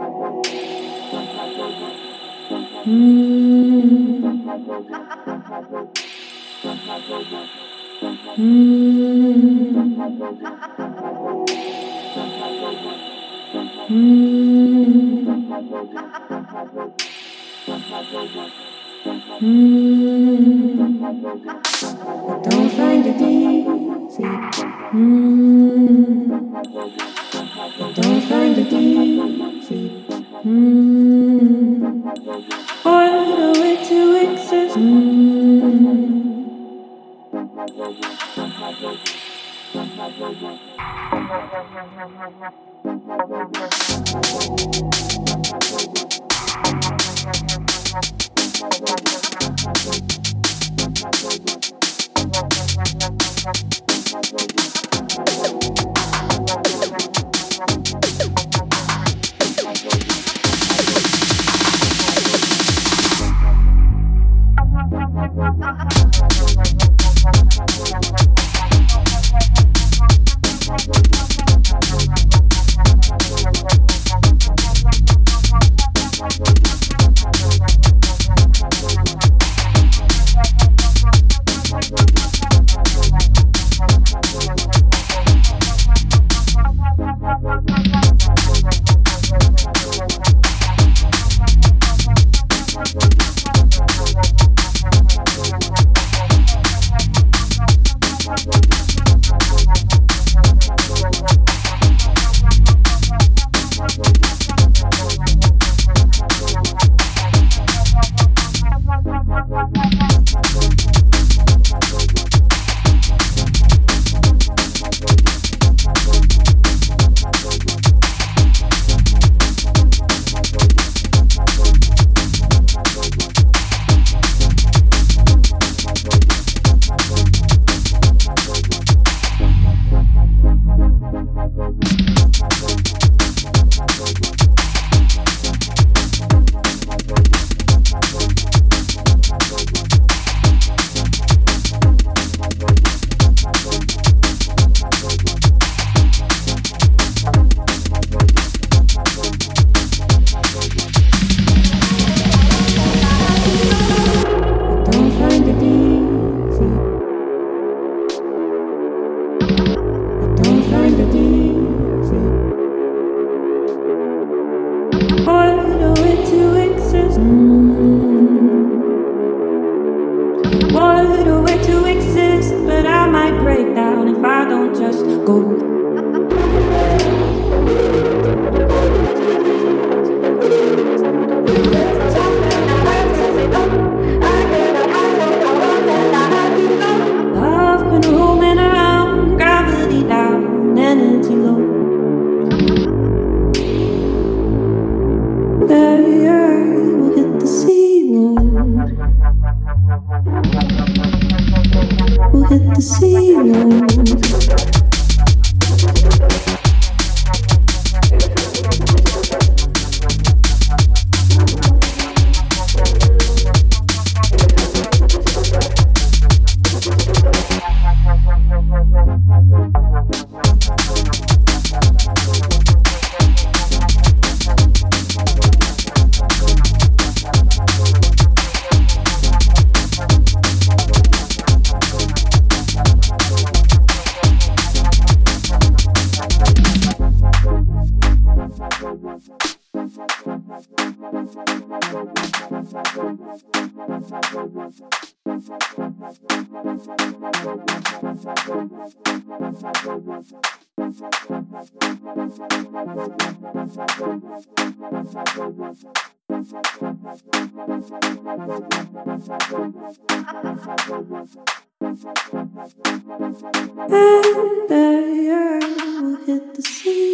i Don't find it easy. Mm. harder way to exist. good way to exist, but I might break down if I don't just go. And I will hit the sea.